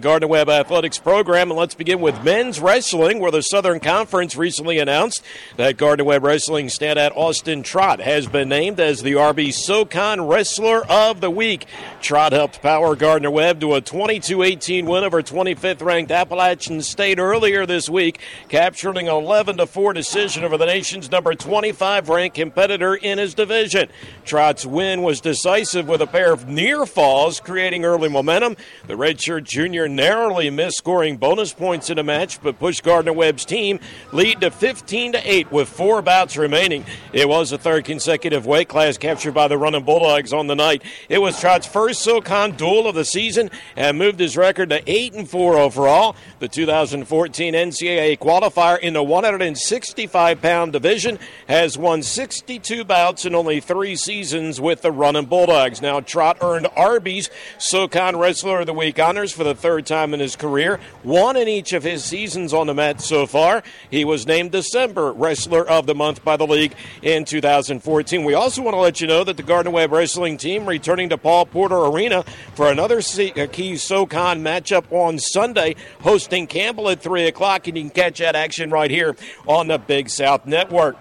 Gardner Webb Athletics program, and let's begin with men's wrestling, where the Southern Conference recently announced that Gardner Webb Wrestling standout Austin Trott has been named as the RB SoCon Wrestler of the Week. Trott helped power Gardner Webb to a 22-18 win over 25th ranked Appalachian State earlier this week, capturing an 11 4 decision over the nation's number 25 ranked competitor in his division. Trott's win was decisive with a pair of near falls, creating early momentum. The redshirt junior narrowly missed scoring bonus points in a match, but pushed Gardner Webb's team lead to 15 to 8 with four bouts remaining. It was the third consecutive weight class captured by the Running Bulldogs on the night. It was Trott's first SoCon duel of the season and moved his record to 8 and 4 overall. The 2014 NCAA qualifier in the 165 pound division has won 62 bouts in only three seasons with the Running Bulldogs. Now, Trott earned Arby's SoCon Wrestler of the Week honors for the third third time in his career, one in each of his seasons on the mat so far. He was named December Wrestler of the Month by the league in 2014. We also want to let you know that the Gardner Webb Wrestling team returning to Paul Porter Arena for another uh, key SoCon matchup on Sunday, hosting Campbell at 3 o'clock, and you can catch that action right here on the Big South Network.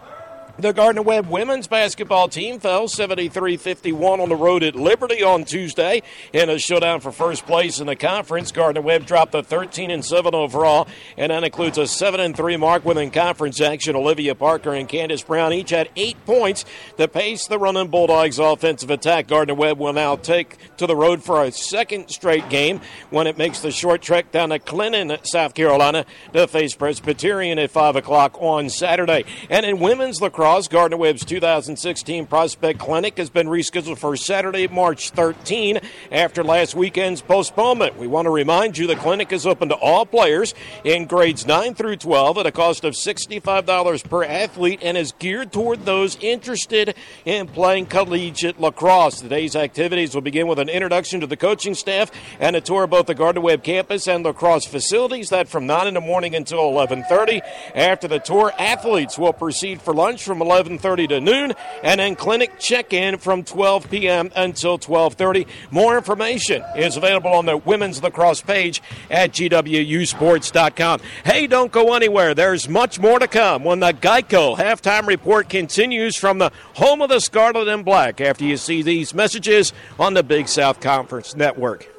The Gardner Webb women's basketball team fell 73 51 on the road at Liberty on Tuesday in a showdown for first place in the conference. Gardner Webb dropped a 13 and 7 overall, and that includes a 7 and 3 mark within conference action. Olivia Parker and Candace Brown each had eight points to pace the running Bulldogs offensive attack. Gardner Webb will now take to the road for a second straight game when it makes the short trek down to Clinton, South Carolina to face Presbyterian at 5 o'clock on Saturday. And in women's lacrosse, lacrosse, Gardner Webb's 2016 Prospect Clinic has been rescheduled for Saturday, March 13 after last weekend's postponement. We want to remind you the clinic is open to all players in grades 9 through 12 at a cost of $65 per athlete and is geared toward those interested in playing collegiate lacrosse. Today's activities will begin with an introduction to the coaching staff and a tour of both the Gardner Webb campus and lacrosse facilities. That from 9 in the morning until 11:30. After the tour, athletes will proceed for lunch from from 11:30 to noon, and then clinic check-in from 12 p.m. until 12:30. More information is available on the women's lacrosse page at gwusports.com. Hey, don't go anywhere. There's much more to come when the Geico halftime report continues from the home of the Scarlet and Black. After you see these messages on the Big South Conference Network.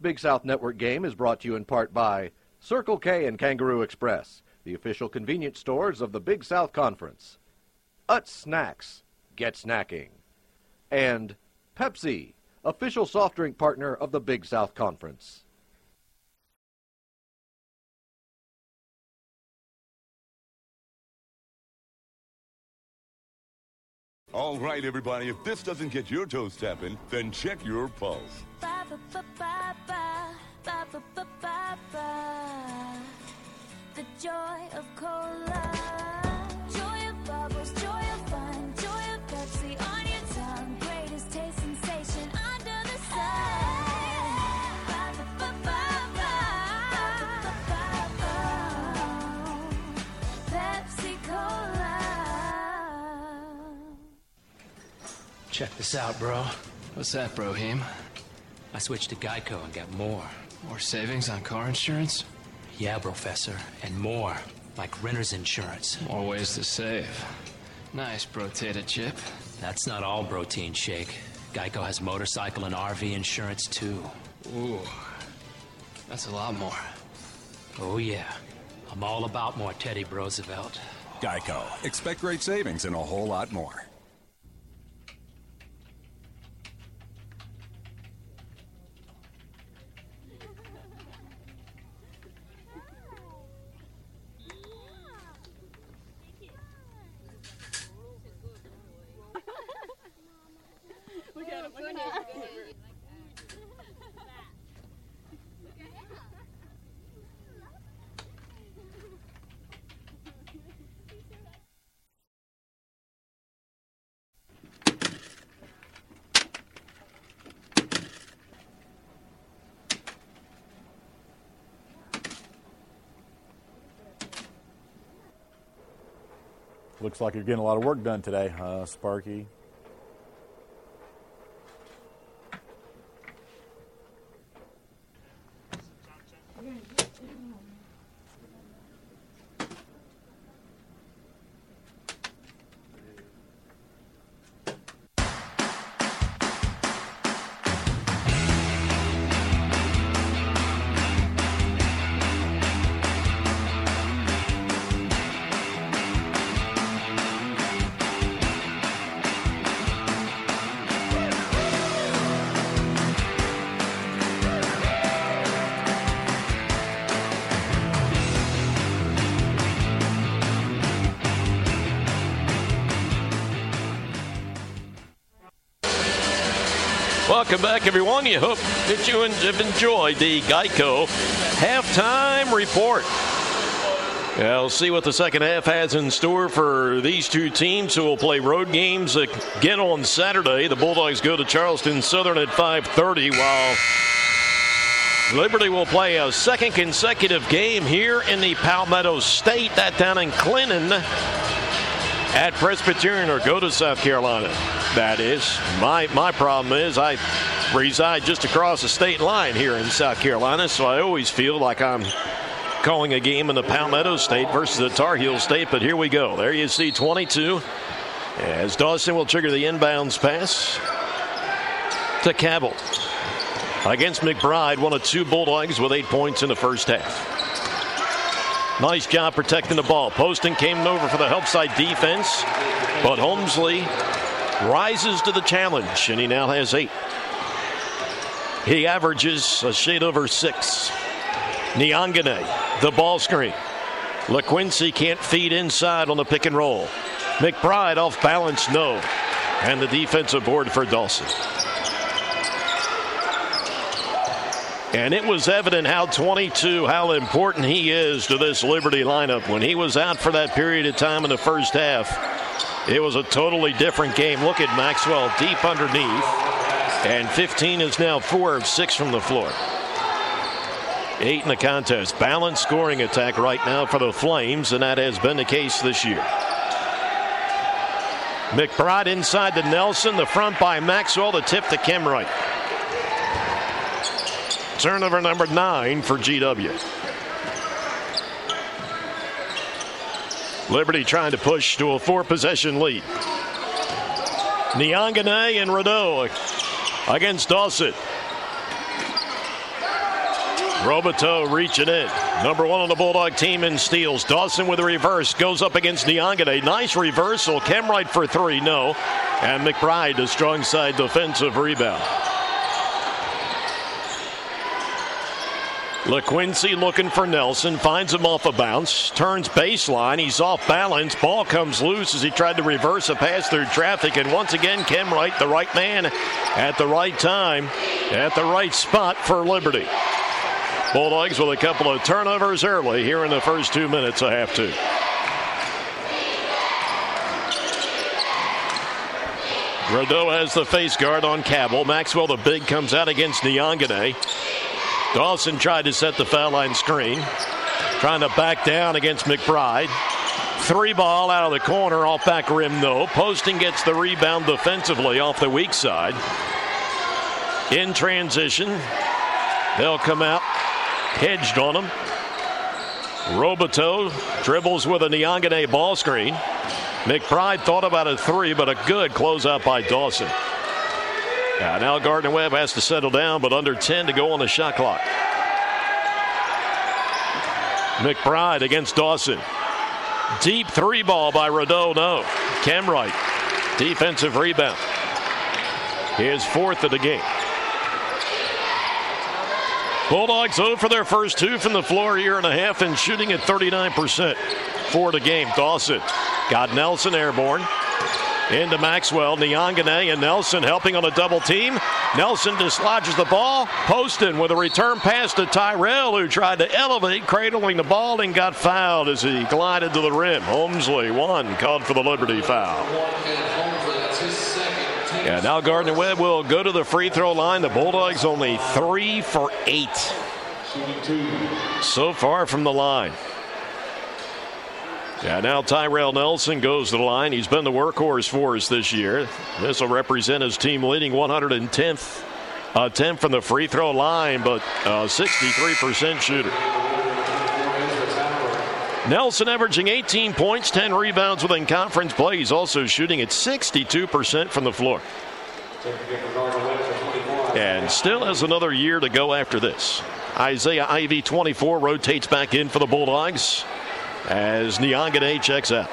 Big South Network game is brought to you in part by Circle K and Kangaroo Express, the official convenience stores of the Big South Conference. Utz Snacks, get snacking. And Pepsi, official soft drink partner of the Big South Conference. All right, everybody, if this doesn't get your toes tapping, then check your pulse. The joy of cola. Joy of bubbles, joy of fun, joy of Pepsi on your tongue. Greatest taste sensation under the sun. Pepsi Cola. Check this out, bro. What's that, Brohim? I switched to Geico and got more. More savings on car insurance? Yeah, Professor, and more. Like renter's insurance. More ways to save. Nice, Brotated Chip. That's not all protein shake. Geico has motorcycle and RV insurance, too. Ooh. That's a lot more. Oh, yeah. I'm all about more Teddy Roosevelt. Geico. Expect great savings and a whole lot more. Looks like you're getting a lot of work done today, uh, Sparky. Welcome back, everyone. You hope that you have enjoyed the Geico halftime report. I'll see what the second half has in store for these two teams who will play road games again on Saturday. The Bulldogs go to Charleston Southern at 5:30, while Liberty will play a second consecutive game here in the Palmetto State. That down in Clinton at Presbyterian or go to South Carolina. That is my my problem is I reside just across the state line here in South Carolina, so I always feel like I'm calling a game in the Palmetto State versus the Tar Heel State. But here we go. There you see 22 as Dawson will trigger the inbounds pass to Cabbil against McBride, one of two Bulldogs with eight points in the first half. Nice job protecting the ball. Poston came over for the help side defense, but Homesley rises to the challenge, and he now has eight. He averages uh, a shade over six. Nyangane, the ball screen. LaQuincy can't feed inside on the pick and roll. McBride off balance, no. And the defensive board for Dawson. And it was evident how 22, how important he is to this Liberty lineup. When he was out for that period of time in the first half, it was a totally different game. Look at Maxwell deep underneath. And 15 is now four of six from the floor. Eight in the contest. Balanced scoring attack right now for the Flames, and that has been the case this year. McBride inside to Nelson. The front by Maxwell. The tip to Kemrite. Turnover number nine for GW. Liberty trying to push to a four possession lead. Nyangane and Rideau against Dawson. Robateau reaching in. Number one on the Bulldog team in steals. Dawson with a reverse goes up against Nyangane. Nice reversal. Kemrite for three, no. And McBride, a strong side defensive rebound. LaQuincy looking for Nelson, finds him off a bounce, turns baseline. He's off balance. Ball comes loose as he tried to reverse a pass through traffic. And once again, Kemrite, the right man at the right time, at the right spot for Liberty. Bulldogs with a couple of turnovers early here in the first two minutes of half two. Rideau has the face guard on Cabbil. Maxwell, the big, comes out against Nyangane. Dawson tried to set the foul line screen, trying to back down against McBride. Three ball out of the corner, off back rim, though. Poston gets the rebound defensively off the weak side. In transition, they'll come out, hedged on him. Robateau dribbles with a Nyangane ball screen. McBride thought about a three, but a good closeout by Dawson. Yeah, now Gardner Webb has to settle down, but under 10 to go on the shot clock. McBride against Dawson. Deep three ball by Rideau. No. Kemrite. Defensive rebound. His fourth of the game. Bulldogs 0 for their first two from the floor, year and a half, and shooting at 39% for the game. Dawson got Nelson airborne into Maxwell, Nyangane, and Nelson helping on a double team. Nelson dislodges the ball. Poston with a return pass to Tyrell, who tried to elevate, cradling the ball and got fouled as he glided to the rim. Homesley, one, called for the Liberty foul. Yeah, now Gardner Webb will go to the free throw line. The Bulldogs only three for eight so far from the line. Yeah, now Tyrell Nelson goes to the line. He's been the workhorse for us this year. This will represent his team leading 110th attempt from the free throw line, but a 63% shooter. Nelson averaging 18 points, 10 rebounds within conference play. He's also shooting at 62% from the floor. And still has another year to go after this. Isaiah Ivey, 24, rotates back in for the Bulldogs as Niangane checks out.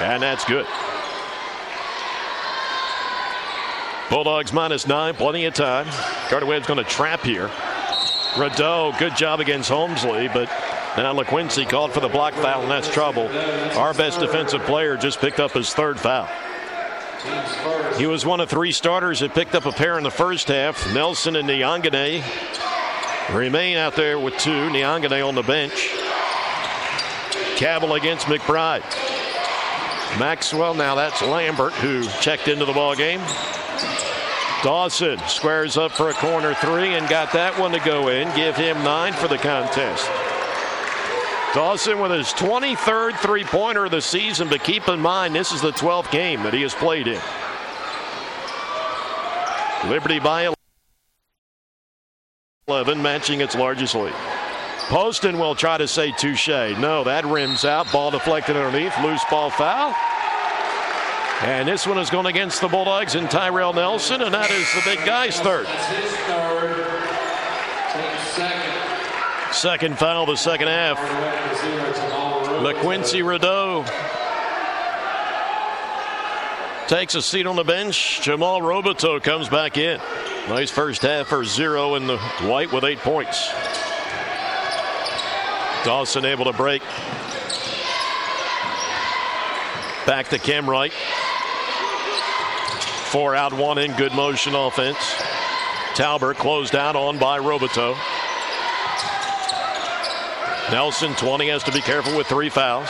And that's good. Bulldogs minus nine, plenty of time. Gardner Webb's going to trap here. Rideau, good job against Homesley, but now LaQuincy called for the block foul, and that's trouble. Our best defensive player just picked up his third foul. He was one of three starters that picked up a pair in the first half. Nelson and Niangane remain out there with two. Niangane on the bench. Cabbil against McBride. Maxwell, now that's Lambert who checked into the ball game. Dawson squares up for a corner three and got that one to go in. Give him nine for the contest. Dawson with his 23rd three pointer of the season, but keep in mind this is the 12th game that he has played in. Liberty by 11, matching its largest lead. Poston will try to say touche. No, that rims out. Ball deflected underneath. Loose ball foul. And this one is going against the Bulldogs and Tyrell Nelson, and that is the big guy's third. Second foul the second half. LaQuincy Rideau takes a seat on the bench. Jamal Robateau comes back in. Nice first half for zero in the white with eight points. Dawson able to break. Back to Kemrite. Four out, one in. Good motion offense. Talbert closed out on by Robateau. Nelson 20 has to be careful with three fouls.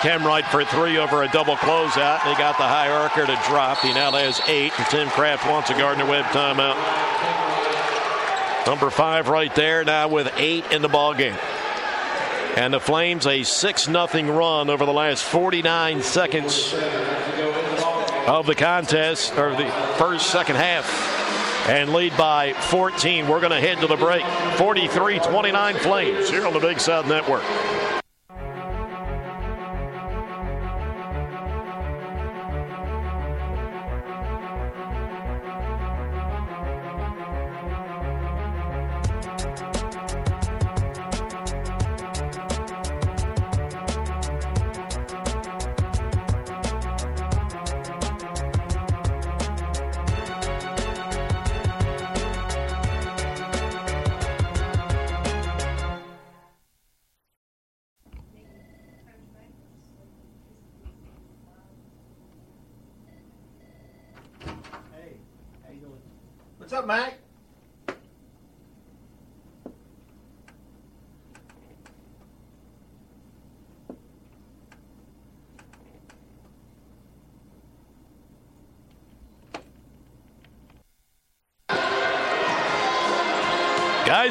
Kemrite for three over a double closeout. They got the high archer to drop. He now has eight, Tim Craft wants a Gardner Webb timeout. Number five right there now with eight in the ball game. And the Flames a 6 0 run over the last 49 seconds of the contest, or the first, second half and lead by 14. We're going to head to the break. 43 29 Flames here on the Big South Network.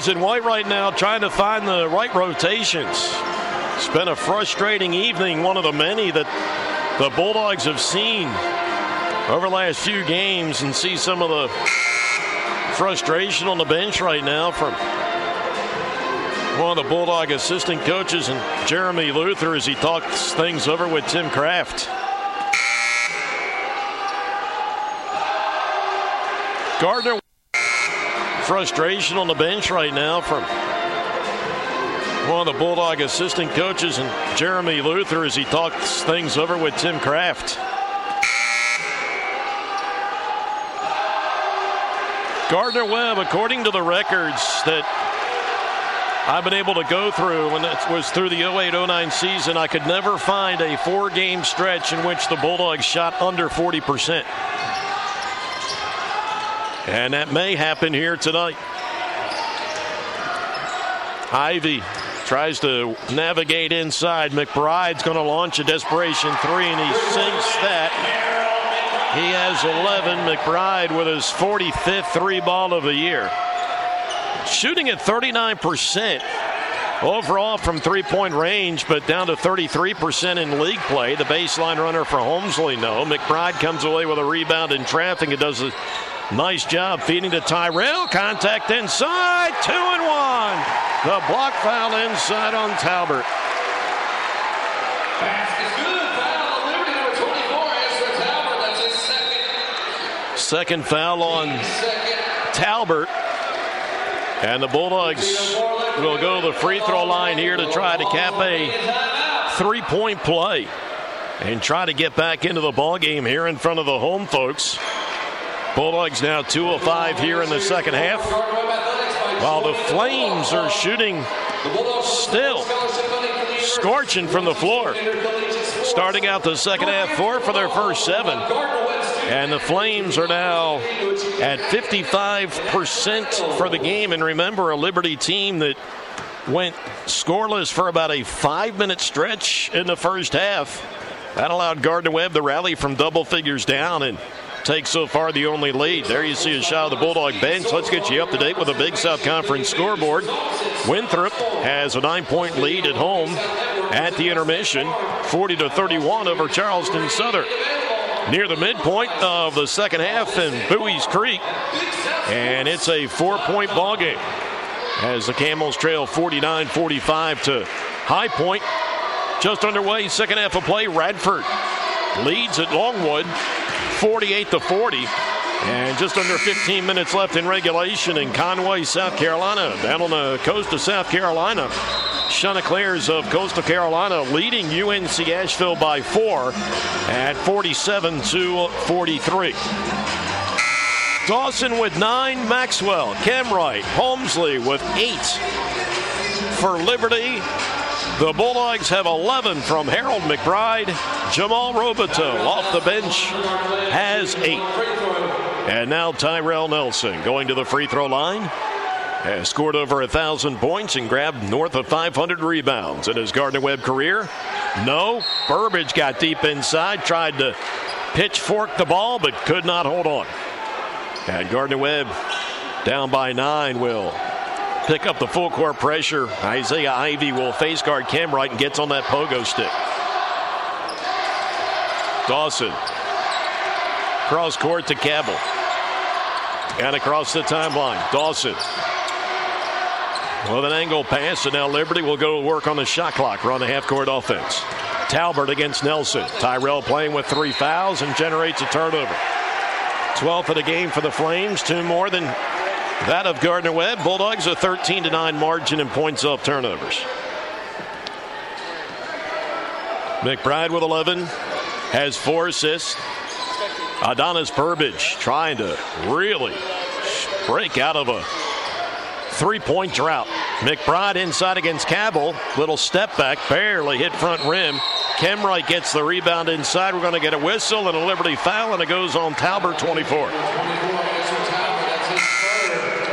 In white right now trying to find the right rotations. It's been a frustrating evening, one of the many that the Bulldogs have seen over the last few games, and see some of the frustration on the bench right now from one of the Bulldog assistant coaches and Jeremy Luther as he talks things over with Tim Craft. Gardner frustration on the bench right now from one of the Bulldog assistant coaches and Jeremy Luther as he talks things over with Tim Craft. Gardner Webb, according to the records that I've been able to go through when it was through the 08 09 season, I could never find a four game stretch in which the Bulldogs shot under 40%. And that may happen here tonight. Ivey tries to navigate inside. McBride's going to launch a desperation three, and he sinks that. He has 11. McBride with his 45th three ball of the year. shooting at 39% overall from three point range, but down to 33% in league play. The baseline runner for Homesley, no. McBride comes away with a rebound in traffic and does nice job feeding to Tyrell. Contact inside, two and one. The block foul inside on Talbert. Second foul on Talbert. And the Bulldogs will go to the free throw line here to try to cap a three point play and try to get back into the ball game here in front of the home folks. Bulldogs now 205 here in the second half. While the Flames are shooting still scorching from the floor. Starting out the second half, four for their first seven. And the Flames are now at 55% for the game. And remember, a Liberty team that went scoreless for about a five minute stretch in the first half. That allowed Gardner Webb to rally from double figures down and take so far the only lead. There you see a shot of the Bulldog bench. Let's get you up to date with the Big South Conference scoreboard. Winthrop has a nine point lead at home at the intermission, 40 to 31 over Charleston Southern. Near the midpoint of the second half in Buies Creek, and it's a four point ball game as the Camels trail 49 45 to High Point. Just underway, second half of play. Radford leads at Longwood 48 to 40. And just under 15 minutes left in regulation in Conway, South Carolina. Down on the coast of South Carolina. Shana Chanticleers of Coastal Carolina leading UNC Asheville by four at 47 to 43. Dawson with nine, Maxwell, Kemrite, Homesley with eight for Liberty. The Bulldogs have 11 from Harold McBride. Jamal Robateau off the bench has eight. And now Tyrell Nelson going to the free throw line. Has scored over a thousand points and grabbed north of 500 rebounds in his Gardner Webb career. No, Burbage got deep inside, tried to pitchfork the ball, but could not hold on. And Gardner Webb down by nine will pick up the full court pressure. Isaiah Ivey will face guard Kemrite and gets on that pogo stick. Dawson. Cross court to Cabbil. And across the timeline. Dawson. With an angle pass, and now Liberty will go to work on the shot clock, We're on the half court offense. Talbert against Nelson. Tyrell playing with three fouls and generates a turnover. 12th of the game for the Flames, two more than that of Gardner Webb. Bulldogs a 13 to 9 margin in points off turnovers. McBride with 11 has four assists. Adonis Burbage trying to really break out of a three point drought. McBride inside against Cabbil. Little step back, barely hit front rim. Kemrite gets the rebound inside. We're going to get a whistle and a Liberty foul, and it goes on Talbert 24.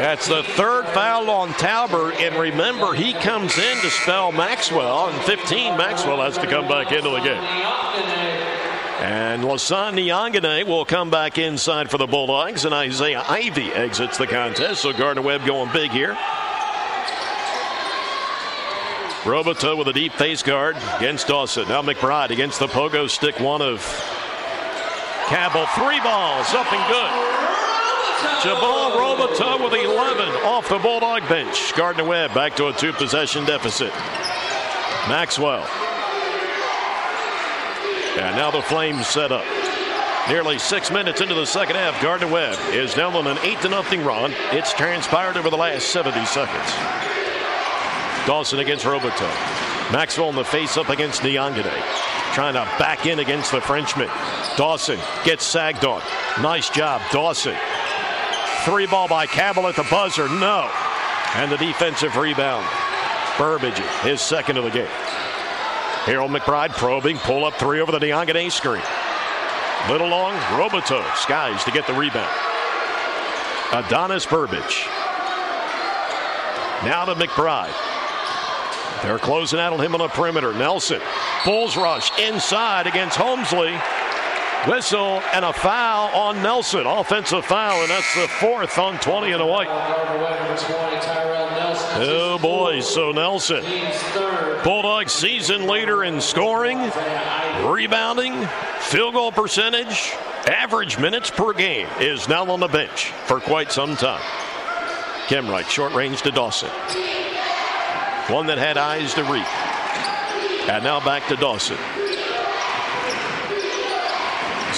That's the third foul on Talbert, and remember, he comes in to spell Maxwell, and 15 Maxwell has to come back into the game. And Lasan Nyangane will come back inside for the Bulldogs, and Isaiah Ivey exits the contest. So Gardner Webb going big here. Robateau with a deep face guard against Dawson. Now McBride against the pogo stick one of Cabbil. Three balls up and good. Jamal Robateau with 11 off the Bulldog bench. Gardner Webb back to a two possession deficit. Maxwell. And now the Flames set up. Nearly six minutes into the second half, Gardner Webb is now on an 8 to nothing run. It's transpired over the last 70 seconds. Dawson against Robateau. Maxwell in the face up against Nyangane. Trying to back in against the Frenchman. Dawson gets sagged on. Nice job, Dawson. Three ball by Cabbil at the buzzer. No. And the defensive rebound. Burbage, his second of the game. Harold McBride probing, pull up three over the Nyangane screen. Little long, Robateau skies to get the rebound. Adonis Burbage. Now to McBride. They're closing out on him on the perimeter. Nelson. Bulls rush inside against Homesley. Whistle and a foul on Nelson. Offensive foul, and that's the fourth on 20 and a white. Oh boy, so Nelson. Bulldog season leader in scoring, rebounding, field goal percentage, average minutes per game is now on the bench for quite some time. Kemrite, short range to Dawson. One that had eyes to read. And now back to Dawson.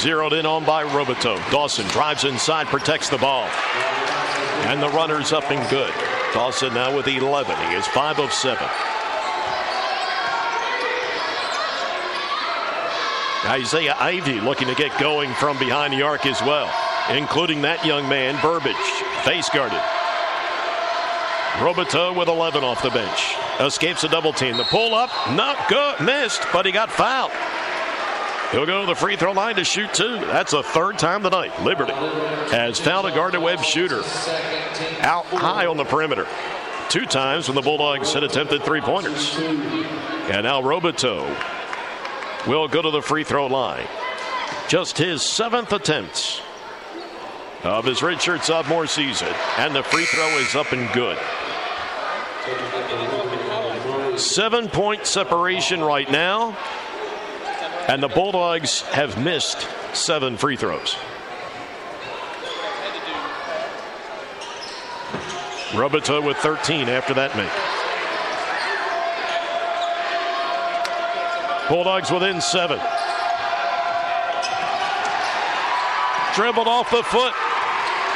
Zeroed in on by Robateau. Dawson drives inside, protects the ball. And the runner's up and good. Dawson now with 11. He is 5 of 7. Isaiah Ivey looking to get going from behind the arc as well, including that young man, Burbage, face guarded. Robateau with 11 off the bench. Escapes a double team. The pull up, not good, missed, but he got fouled. He'll go to the free throw line to shoot two. That's the third time tonight. Liberty has found a Gardner Webb shooter out high on the perimeter. Two times when the Bulldogs had attempted three pointers. And now Robateau will go to the free throw line. Just his seventh attempt of his redshirt sophomore season. And the free throw is up and good. Seven point separation right now. And the Bulldogs have missed seven free throws. Robateau with 13 after that make. Bulldogs within seven. Dribbled off the foot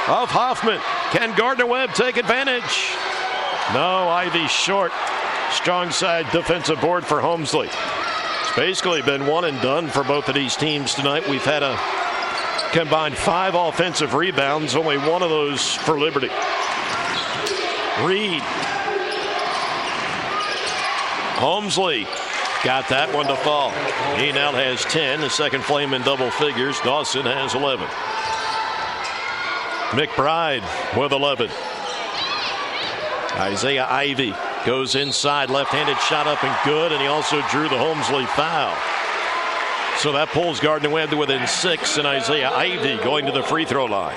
of Hoffman. Can Gardner Webb take advantage? No, Ivey short. Strong side defensive board for Homesley. Basically been one and done for both of these teams tonight. We've had a combined five offensive rebounds, only one of those for Liberty. Reed. Homesley got that one to fall. He now has 10, the second flame in double figures. Dawson has 11. McBride with 11. Isaiah Ivey goes inside, left-handed shot up and good, and he also drew the Homesley foul. So that pulls Gardner Webb to within six, and Isaiah Ivey going to the free throw line.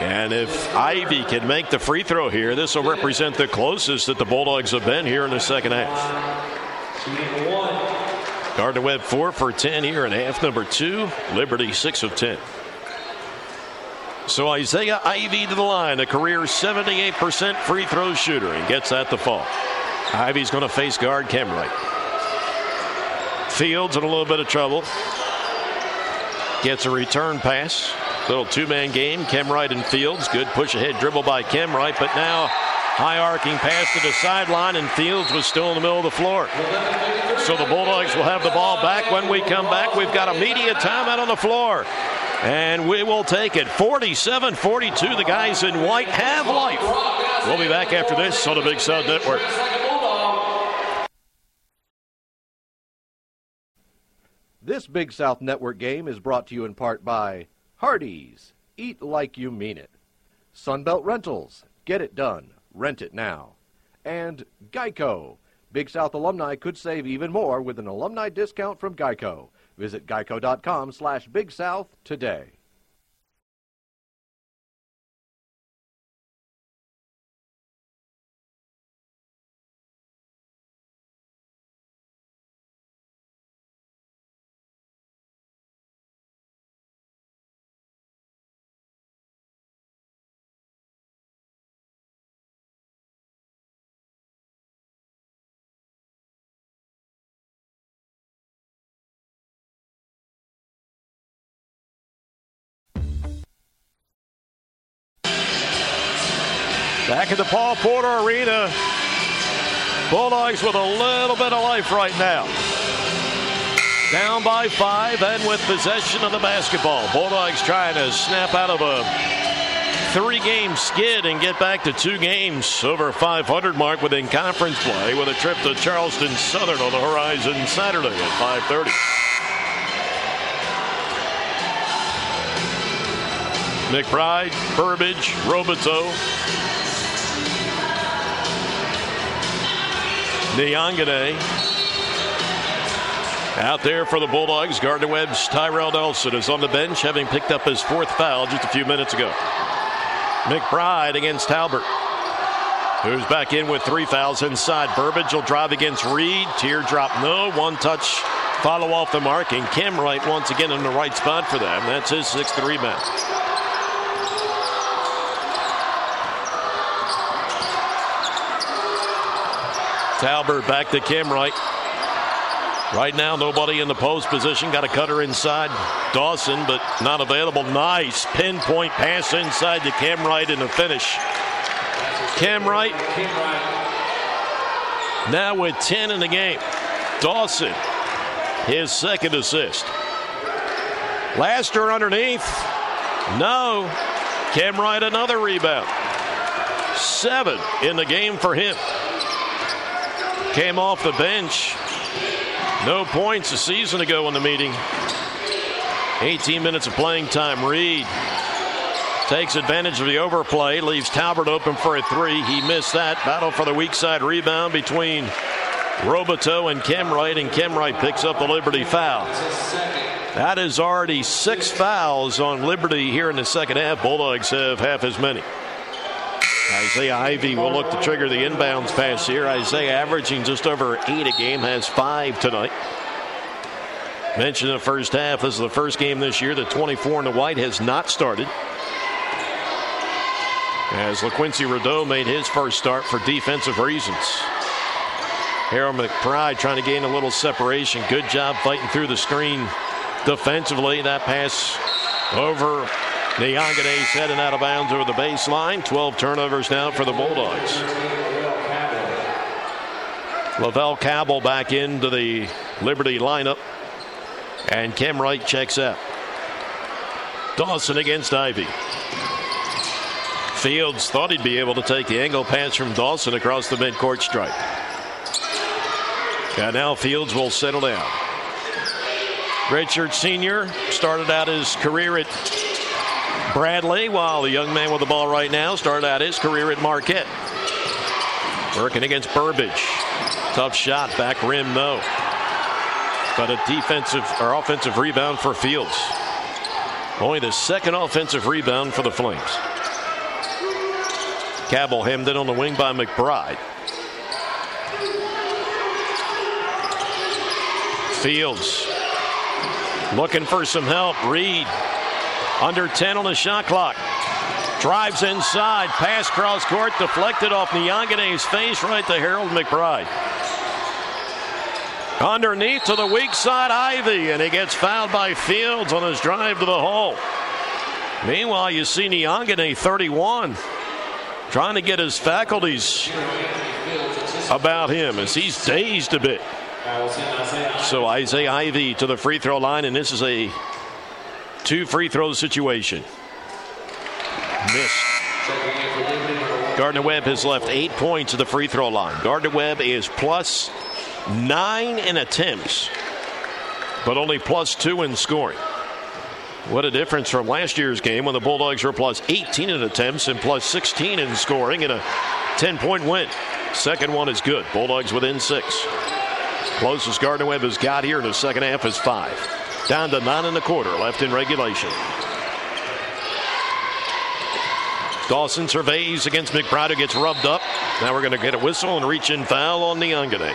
And if Ivey can make the free throw here, this will represent the closest that the Bulldogs have been here in the second half. Gardner Webb four for 10 here in half number two. Liberty six of 10. So Isaiah Ivey to the line, a career 78% free throw shooter, and gets that to fall. Ivey's going to face guard Kemrite. Fields in a little bit of trouble. Gets a return pass. Little two-man game. Kemrite and Fields. Good push ahead dribble by Kemrite, but now high arcing pass to the sideline, and Fields was still in the middle of the floor. So the Bulldogs will have the ball back. When we come back, we've got a media timeout on the floor. And we will take it 47 42. The guys in white have life. We'll be back after this on the Big South Network. This Big South Network game is brought to you in part by Hardee's. Eat like you mean it. Sunbelt Rentals. Get it done. Rent it now. And Geico. Big South alumni could save even more with an alumni discount from Geico. Visit geico.com slash Big South today. Back at the Paul Porter Arena. Bulldogs with a little bit of life right now. Down by five and with possession of the basketball. Bulldogs trying to snap out of a three game skid and get back to two games over 500 mark within conference play with a trip to Charleston Southern on the horizon Saturday at 530. McBride, Burbage, Robateau, Nyangane. Out there for the Bulldogs, Gardner Webb's Tyrell Nelson is on the bench, having picked up his fourth foul just a few minutes ago. McBride against Talbert, who's back in with three fouls inside. Burbage will drive against Reed. Teardrop no. One touch follow off the mark, and Kemrite once again in the right spot for them. That's his sixth rebound. Talbert back to Kemrite. Right now, nobody in the post position. Got a cutter inside Dawson, but not available. Nice pinpoint pass inside to Kemrite in the finish. Kemrite now with 10 in the game. Dawson, his second assist. Laster underneath. No. Kemrite another rebound. Seven in the game for him. Came off the bench. No points a season ago in the meeting. 18 minutes of playing time. Reed takes advantage of the overplay, leaves Talbert open for a three. He missed that. Battle for the weak side rebound between Robateau and Kemrite, and Kemrite picks up the Liberty foul. That is already six fouls on Liberty here in the second half. Bulldogs have half as many. Isaiah Ivey will look to trigger the inbounds pass here. Isaiah averaging just over eight a game, has five tonight. Mentioned in the first half, this is the first game this year that 24 in the white has not started. As LaQuincy Rideau made his first start for defensive reasons. Harold McBride trying to gain a little separation. Good job fighting through the screen defensively. That pass over Niangane's heading out of bounds over the baseline. 12 turnovers now for the Bulldogs. Lovell Cabbil back into the Liberty lineup. And Kemrite checks out. Dawson against Ivey. Fields thought he'd be able to take the angle pass from Dawson across the midcourt stripe. And now Fields will settle down. Redshirt senior started out his career at Bradley, while the young man with the ball right now started out his career at Marquette. Working against Burbage. Tough shot, back rim, no. But a defensive or offensive rebound for Fields. Only the second offensive rebound for the Flames. Cabbil hemmed in on the wing by McBride. Fields looking for some help. Reed under 10 on the shot clock. Drives inside, pass cross court, deflected off Niangane's face right to Harold McBride. Underneath to the weak side, Ivey, and he gets fouled by Fields on his drive to the hole. Meanwhile, you see Niangane 31 trying to get his faculties about him as he's dazed a bit. So Isaiah Ivey to the free throw line, and this is a two free throw situation. Missed. Gardner Webb has left eight points at the free throw line. Gardner Webb is plus nine in attempts, but only plus two in scoring. What a difference from last year's game when the Bulldogs were plus 18 in attempts and plus 16 in scoring in a 10 point win. Second one is good. Bulldogs within six. Closest Gardner Webb has got here in the second half is five. Down to nine and a quarter left in regulation. Dawson surveys against McBride who gets rubbed up. Now we're going to get a whistle and reach in foul on Niangane.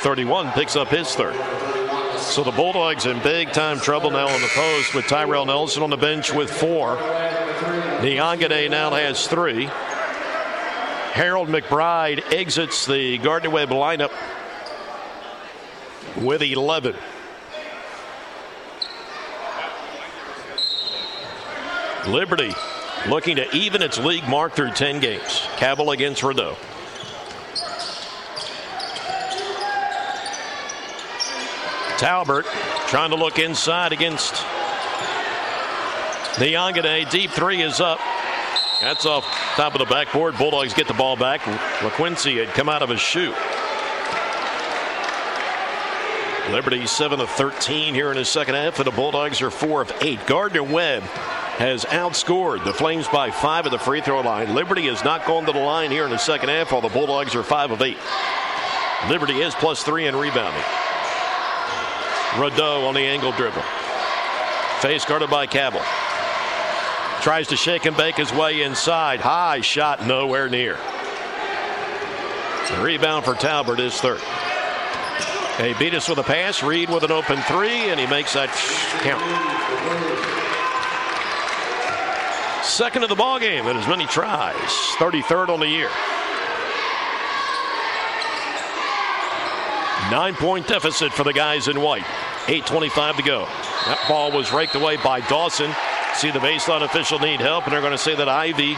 31 picks up his third. So the Bulldogs in big time trouble now on the post with Tyrell Nelson on the bench with four. Niangane now has three. Harold McBride exits the Gardner Webb lineup with 11. Liberty looking to even its league mark through 10 games. Cabbil against Rideau. Talbert trying to look inside against Niangane. Deep three is up. That's off top of the backboard. Bulldogs get the ball back. LaQuincy had come out of his shoe. Liberty 7 of 13 here in his second half, and the Bulldogs are 4 of 8. Gardner Webb has outscored the Flames by 5 at the free throw line. Liberty has not gone to the line here in the second half, while the Bulldogs are 5 of 8. Liberty is plus 3 in rebounding. Rideau on the angle dribble. Face guarded by Cabbil. Tries to shake and bake his way inside. High shot, nowhere near. The rebound for Talbert is third. They beat us with a pass. Reed with an open three, and he makes that count. Second of the ball game in as many tries. 33rd on the year. Nine point deficit for the guys in white. 8.25 to go. That ball was raked away by Dawson. See the baseline official need help, and they're going to say that Ivey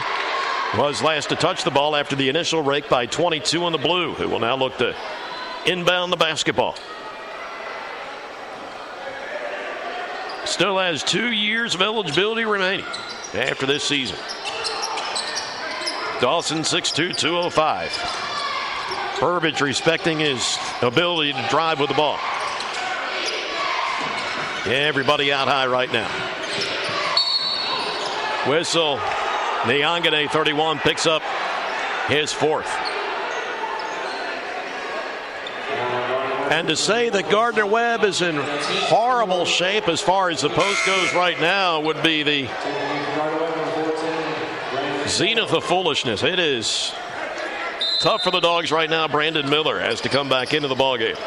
was last to touch the ball after the initial rake by 22 in the blue, who will now look to inbound the basketball. Still has two years of eligibility remaining after this season. Dawson 6'2, 205. Burbage respecting his ability to drive with the ball. Everybody out high right now. Whistle. Nyangane, 31, picks up his fourth. And to say that Gardner Webb is in horrible shape as far as the post goes right now would be the zenith of foolishness. It is tough for the Dogs right now. Brandon Miller has to come back into the ballgame.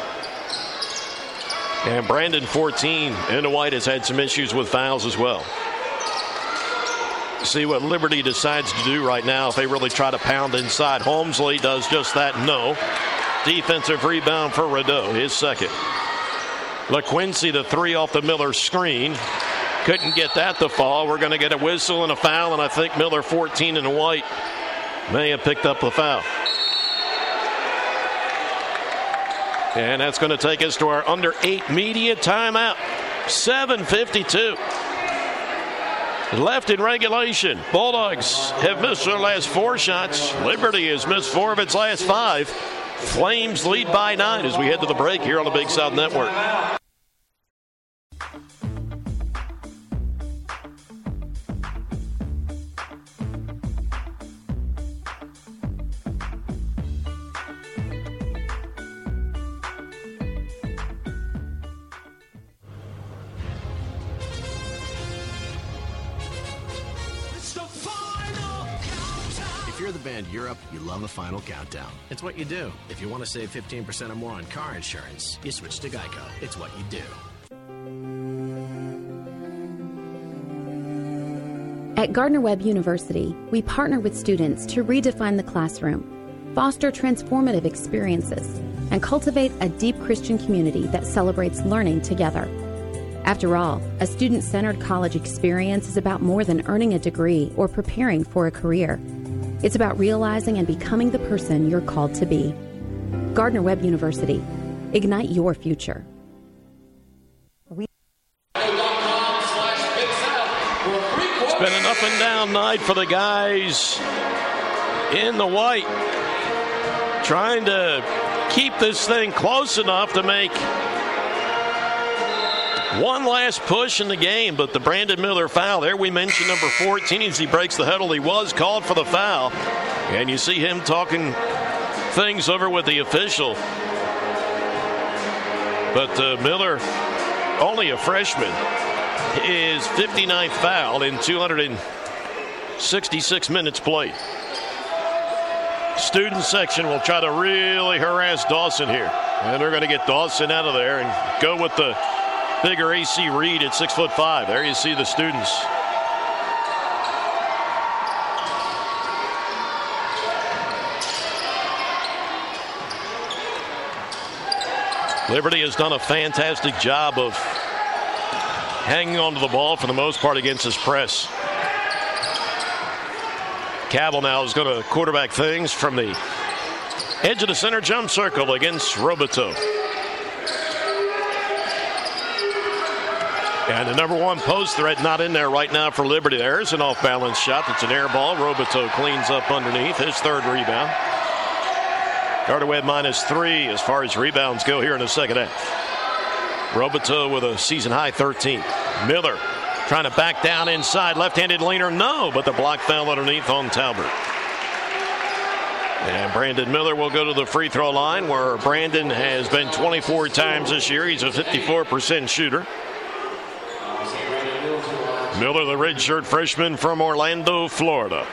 And Brandon 14 into white has had some issues with fouls as well. See what Liberty decides to do right now if they really try to pound inside. Homesley does just that. No. Defensive rebound for Rideau, his second. LaQuincy, the three off the Miller screen. Couldn't get that to fall. We're going to get a whistle and a foul, and I think Miller 14 in white may have picked up the foul. And that's going to take us to our under eight media timeout. 752. Left in regulation. Bulldogs have missed their last four shots. Liberty has missed four of its last five. Flames lead by nine as we head to the break here on the Big South Network. Europe, you love a final countdown. It's what you do. If you want to save 15% or more on car insurance, you switch to Geico. It's what you do. At Gardner Webb University, we partner with students to redefine the classroom, foster transformative experiences, and cultivate a deep Christian community that celebrates learning together. After all, a student centered college experience is about more than earning a degree or preparing for a career. It's about realizing and becoming the person you're called to be. Gardner Webb University. Ignite your future. It's been an up and down night for the guys in the white. Trying to keep this thing close enough to make one last push in the game, but the Brandon Miller foul there. We mentioned number 14 as he breaks the huddle. He was called for the foul. And you see him talking things over with the official. But uh, Miller, only a freshman, is 59th foul in 266 minutes played. Student section will try to really harass Dawson here. And they're going to get Dawson out of there and go with the bigger AC Reed at six foot five. There you see the students. Liberty has done a fantastic job of hanging onto the ball for the most part against his press. Cabbil now is going to quarterback things from the edge of the center jump circle against Robateau. And the number one post threat not in there right now for Liberty. There's an off balance shot. It's an air ball. Robateau cleans up underneath his third rebound. Webb minus three as far as rebounds go here in the second half. Robateau with a season high 13. Miller trying to back down inside. Left handed leaner. No, but the block fell underneath on Talbert. And Brandon Miller will go to the free throw line where Brandon has been 24 times this year. He's a 54% shooter. Miller, the redshirt freshman from Orlando, Florida.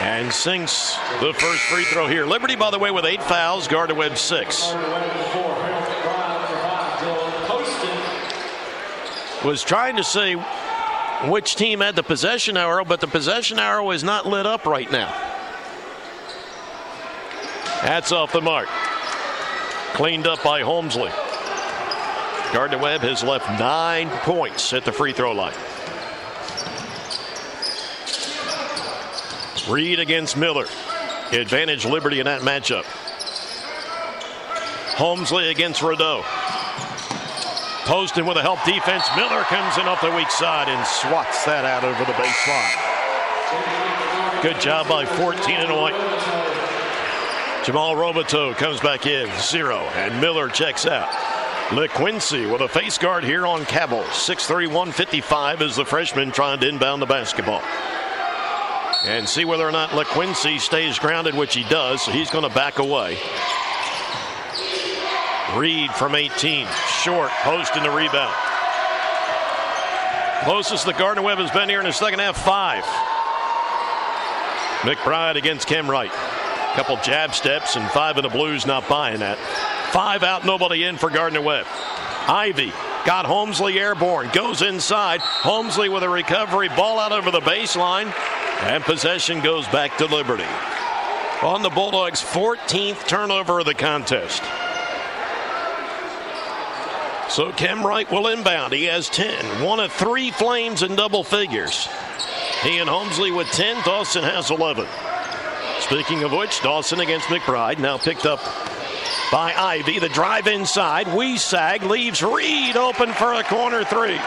And sinks the first free throw here. Liberty, by the way, with eight fouls, Gardner Webb six. Was trying to say which team had the possession arrow, but the possession arrow is not lit up right now. That's off the mark. Cleaned up by Homesley. Gardner Webb has left nine points at the free throw line. Reed against Miller. Advantage Liberty in that matchup. Homesley against Rideau. Poston with a help defense. Miller comes in off the weak side and swats that out over the baseline. Good job by 14 and White. Jamal Robateau comes back in, zero, and Miller checks out. LaQuincy with a face guard here on Cabbil. 6'3", 155 is the freshman trying to inbound the basketball. And see whether or not LaQuincy stays grounded, which he does, so he's going to back away. Reed from 18, short, post in the rebound. Closest the Gardner Webb has been here in the second half, five. McBride against Kemrite. Couple jab steps and five in the Blues not buying that. Five out, nobody in for Gardner Webb. Ivey got Homesley airborne, goes inside. Homesley with a recovery, ball out over the baseline, and possession goes back to Liberty. On the Bulldogs' 14th turnover of the contest. So Kemrite will inbound. He has 10. One of three flames in double figures. He and Homesley with 10. Dawson has 11. Speaking of which, Dawson against McBride now picked up by Ivey. The drive inside. We sag leaves Reed open for a corner three.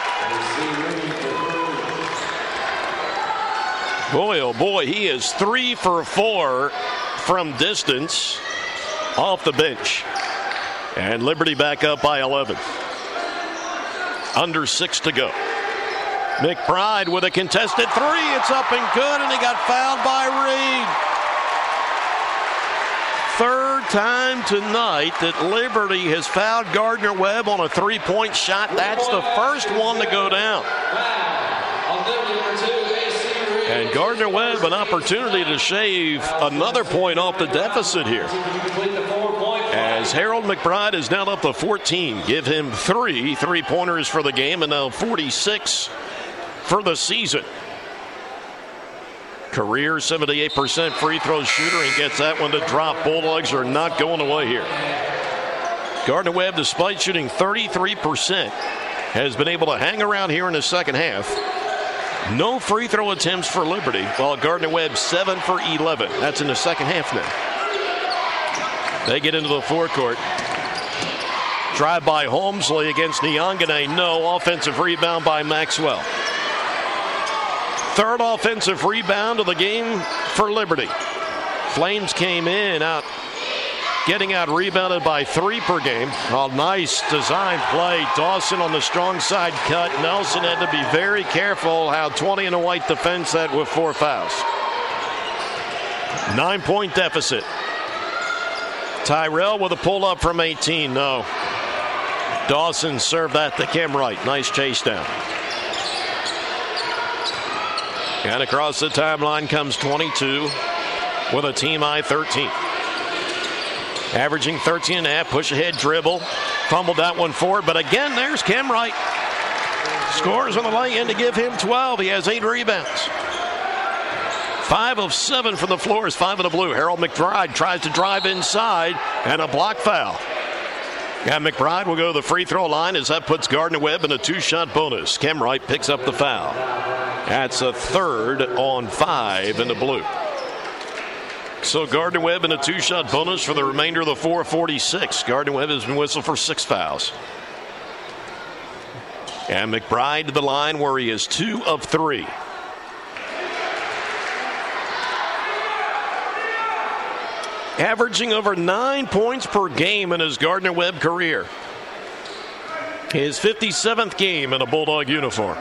Boy, oh boy, he is three for four from distance off the bench. And Liberty back up by 11. Under six to go. McBride with a contested three. It's up and good, and he got fouled by Reed. Third time tonight that Liberty has fouled Gardner Webb on a three point shot. That's the first one to go down. And Gardner Webb an opportunity to shave another point off the deficit here. As Harold McBride is now up to 14. Give him three three pointers for the game and now 46 for the season. Career 78% free throw shooter and gets that one to drop. Bulldogs are not going away here. Gardner Webb, despite shooting 33%, has been able to hang around here in the second half. No free throw attempts for Liberty, while Gardner Webb 7 for 11. That's in the second half now. They get into the forecourt. Drive by Homesley against Nyangane. No offensive rebound by Maxwell. Third offensive rebound of the game for Liberty. Flames came in out getting out rebounded by three per game. Oh, nice design play. Dawson on the strong side cut. Nelson had to be very careful how 20 in a white defense that with four fouls. Nine point deficit. Tyrell with a pull up from 18. No. Dawson served that to Kemrite. Nice chase down. And across the timeline comes 22 with a team high 13. Averaging 13 and a half, push ahead dribble. Fumbled that one forward, but again, there's Kemrite. Scores on the lay in to give him 12. He has eight rebounds. Five of seven from the floor is five in the blue. Harold McBride tries to drive inside and a block foul. And McBride will go to the free throw line as that puts Gardner Webb in a two shot bonus. Kemrite picks up the foul. That's a third on five in the blue. So Gardner Webb in a two shot bonus for the remainder of the 446. Gardner Webb has been whistled for six fouls. And McBride to the line where he is two of three. Averaging over nine points per game in his Gardner Webb career. His 57th game in a Bulldog uniform.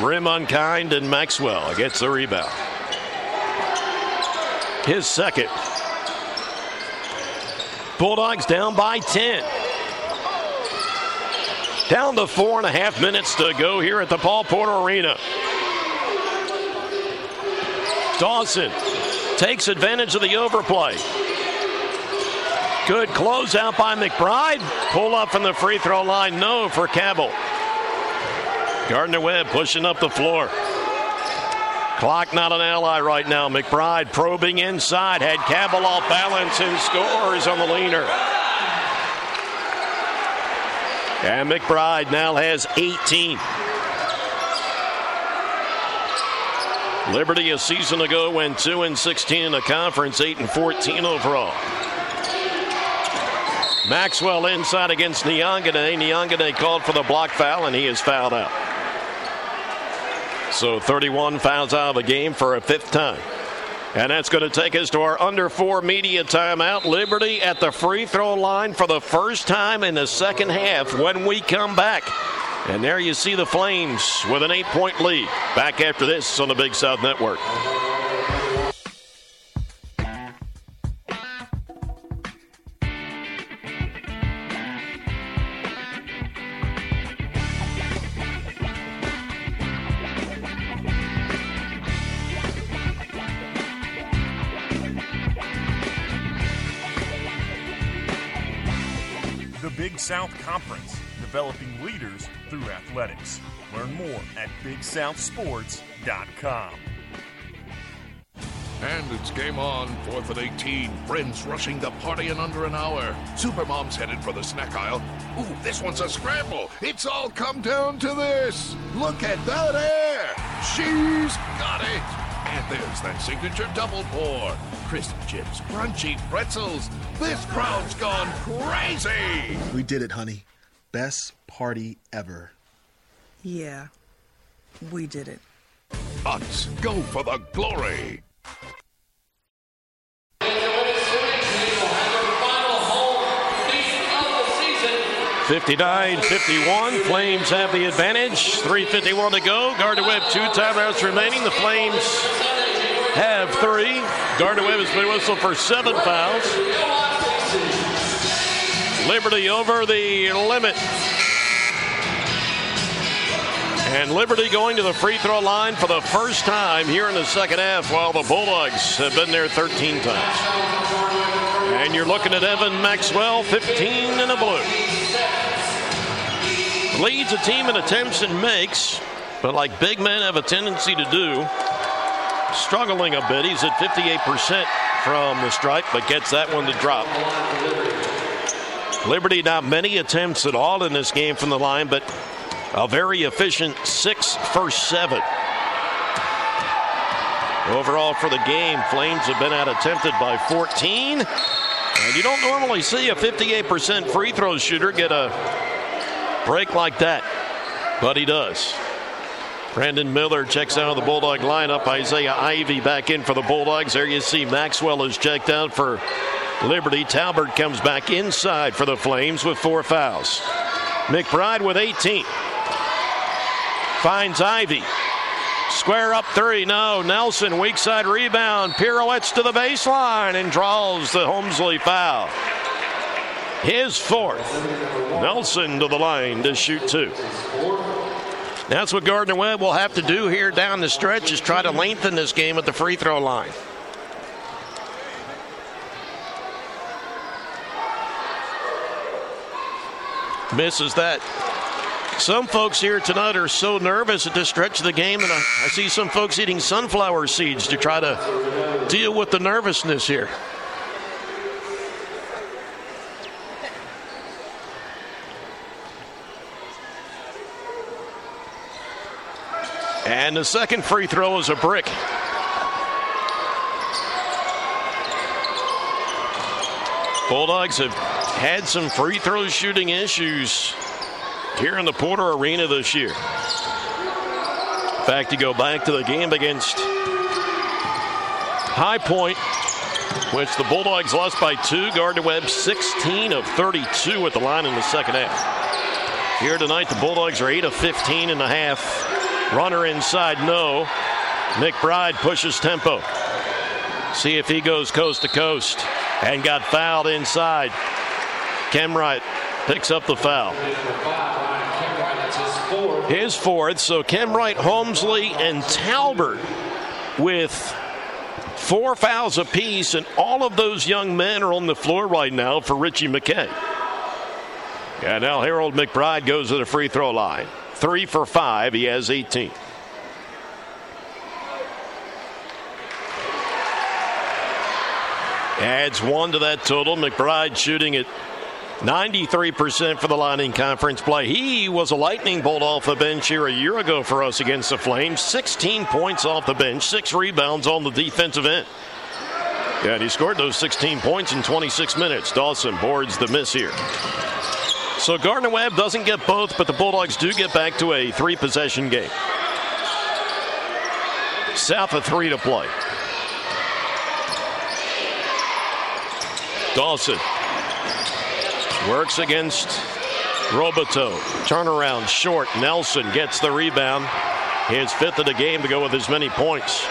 Rim unkind, and Maxwell gets the rebound. His second. Bulldogs down by 10. Down to four and a half minutes to go here at the Paul Porter Arena. Dawson takes advantage of the overplay. Good closeout by McBride. Pull up from the free throw line. No for Cabbil. Gardner Webb pushing up the floor. Clock not an ally right now. McBride probing inside. Had Cabbil off balance and scores on the leaner. And McBride now has 18. Liberty a season ago went 2 and 16 in the conference, 8 and 14 overall. Maxwell inside against Nyangane. Nyangane called for the block foul, and he is fouled out. So 31 fouls out of the game for a fifth time. And that's going to take us to our under four media timeout. Liberty at the free throw line for the first time in the second half when we come back. And there you see the Flames with an eight point lead. Back after this on the Big South Network. South Conference, developing leaders through athletics. Learn more at BigSouthSports.com. And it's game on, fourth and 18. Friends rushing the party in under an hour. Supermom's headed for the snack aisle. Ooh, this one's a scramble. It's all come down to this. Look at that air. She's got it. And there's that signature double pour. Crisp chips, crunchy pretzels. This crowd's gone crazy. We did it, honey. Best party ever. Yeah, we did it. Let's go for the glory. 59 51. Flames have the advantage. 3.51 to go. Gardner Webb, two timeouts remaining. The Flames have three. Gardner Webb has been whistled for seven fouls. Liberty over the limit. And Liberty going to the free throw line for the first time here in the second half, while the Bulldogs have been there 13 times. And you're looking at Evan Maxwell, 15 in the blue. Leads a team in attempts and makes, but like big men have a tendency to do, struggling a bit. He's at 58% from the stripe, but gets that one to drop. Liberty not many attempts at all in this game from the line, but a very efficient six for seven. Overall for the game, Flames have been out attempted by 14. And you don't normally see a 58% free throw shooter get a break like that, but he does. Brandon Miller checks out of the Bulldog lineup. Isaiah Ivey back in for the Bulldogs. There you see Maxwell is checked out for Liberty. Talbert comes back inside for the Flames with four fouls. McBride with 18. Finds Ivey. Square up three. No. Nelson, weak side rebound. Pirouettes to the baseline and draws the Homesley foul. His fourth. Nelson to the line to shoot two. That's what Gardner Webb will have to do here down the stretch is try to lengthen this game at the free throw line. Misses that. Some folks here tonight are so nervous at this stretch of the game, and I, I see some folks eating sunflower seeds to try to deal with the nervousness here. And the second free throw is a brick. Bulldogs have had some free throw shooting issues here in the Porter Arena this year. In fact, you go back to the game against High Point, which the Bulldogs lost by two. Gardner Webb 16 of 32 at the line in the second half. Here tonight, the Bulldogs are 8 of 15 and a half Runner inside, no. McBride pushes tempo. See if he goes coast to coast. And got fouled inside. Kemrite picks up the foul. His fourth. So Kemrite, Homesley, and Talbert with four fouls apiece, and all of those young men are on the floor right now for Ritchie McKay. And now Harold McBride goes to the free throw line. Three for five. He has 18. Adds one to that total. McBride shooting at 93% for the Lightning conference play. He was a lightning bolt off the bench here a year ago for us against the Flames. 16 points off the bench, six rebounds on the defensive end. Yeah, and he scored those 16 points in 26 minutes. Dawson boards the miss here. So Gardner Webb doesn't get both, but the Bulldogs do get back to a three possession game. South of three to play. Dawson works against Robateau. Turnaround short. Nelson gets the rebound. His fifth of the game to go with as many points.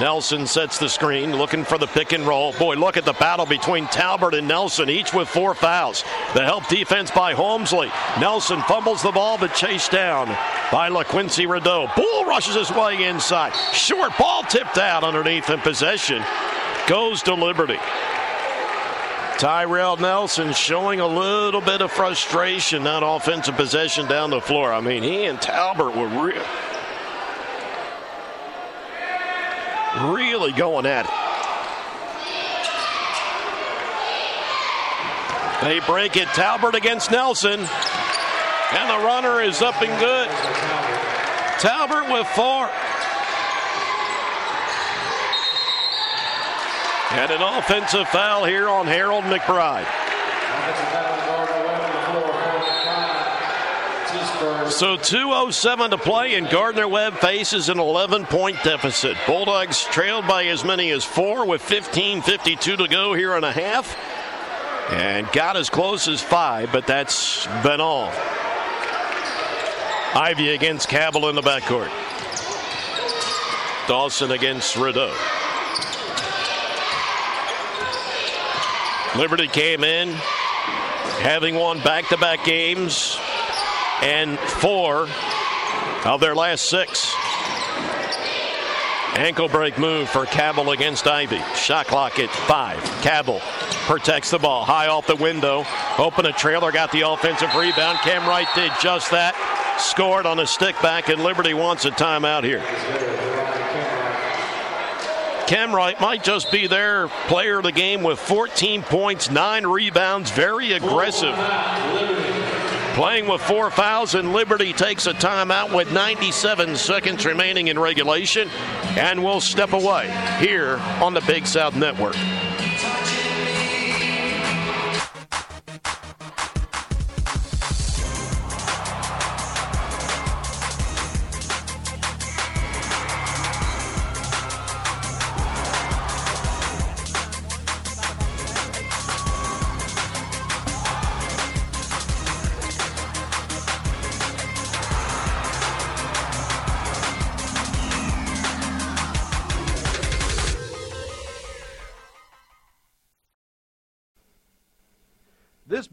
Nelson sets the screen, looking for the pick and roll. Boy, look at the battle between Talbert and Nelson, each with four fouls. The help defense by Homesley. Nelson fumbles the ball, but chased down by LaQuincy Rideau. Bull rushes his way inside. Short ball tipped out underneath in possession. Goes to Liberty. Tyrell Nelson showing a little bit of frustration, that offensive possession down the floor. I mean, he and Talbert were real, really going at it. They break it. Talbert against Nelson. And the runner is up and good. Talbert with four. And an offensive foul here on Harold McBride. So 2.07 to play, and Gardner Webb faces an 11 point deficit. Bulldogs trailed by as many as four with 15.52 to go here and a half. And got as close as five, but that's been all. Ivey against Cabbil in the backcourt. Dawson against Rideau. Liberty came in having won back to back games and four of their last six. Ankle break move for Cabbil against Ivey. Shot clock at five. Cabbil protects the ball high off the window. Open a trailer, got the offensive rebound. Kemrite did just that. Scored on a stick back, and Liberty wants a timeout here. Kemrite might just be their player of the game with 14 points, nine rebounds, very aggressive. Playing with four fouls, and Liberty takes a timeout with 97 seconds remaining in regulation, and will step away here on the Big South Network.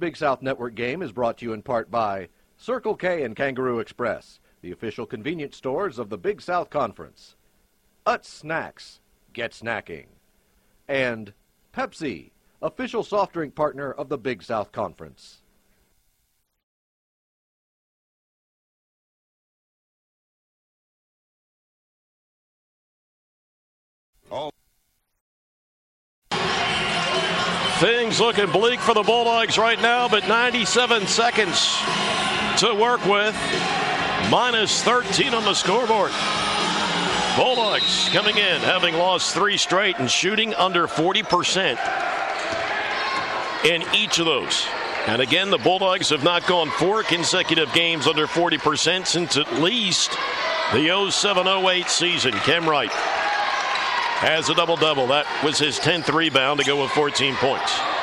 Big South Network game is brought to you in part by Circle K and Kangaroo Express, the official convenience stores of the Big South Conference. Utz Snacks, get snacking. And Pepsi, official soft drink partner of the Big South Conference. Oh. Things looking bleak for the Bulldogs right now, but 97 seconds to work with. Minus 13 on the scoreboard. Bulldogs coming in, having lost three straight and shooting under 40% in each of those. And again, the Bulldogs have not gone four consecutive games under 40% since at least the 07 08 season. Kemrite has a double double. That was his 10th rebound to go with 14 points.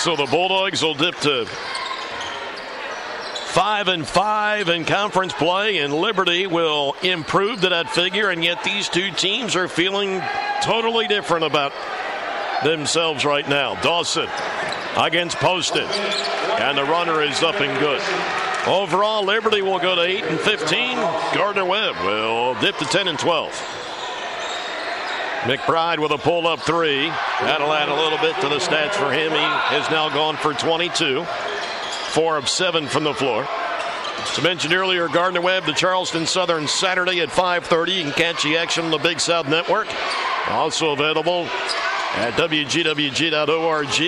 So the Bulldogs will dip to five and five in conference play, and Liberty will improve to that figure. And yet, these two teams are feeling totally different about themselves right now. Dawson against Poston, and the runner is up and good. Overall, Liberty will go to 8 and 15. Gardner Webb will dip to 10 and 12. McBride with a pull up three. That'll add a little bit to the stats for him. He has now gone for 22, four of seven from the floor. As mentioned earlier, Gardner Webb, the Charleston Southern Saturday at 5:30. You can catch the action on the Big South Network. Also available at wgwg.org.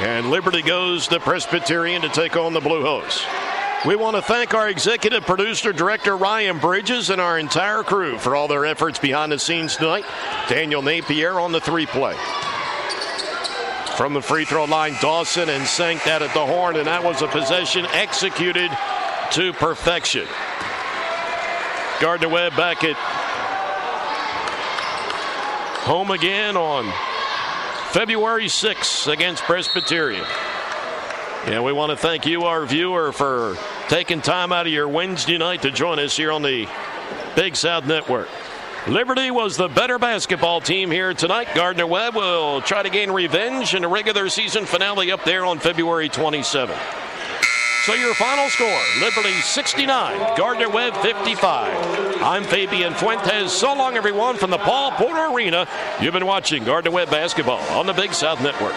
And Liberty goes to Presbyterian to take on the Blue Hose. We want to thank our executive producer, director Ryan Bridges, and our entire crew for all their efforts behind the scenes tonight. Daniel Napier on the three play. From the free throw line, Dawson and sank that at the horn, and that was a possession executed to perfection. Gardner Webb back at home again on February 6th against Presbyterian. And we want to thank you, our viewer, for taking time out of your Wednesday night to join us here on the Big South Network. Liberty was the better basketball team here tonight. Gardner Webb will try to gain revenge in a regular season finale up there on February 27th. So your final score, Liberty 69, Gardner Webb 55. I'm Fabian Fuentes. So long, everyone, from the Paul Porter Arena. You've been watching Gardner Webb basketball on the Big South Network.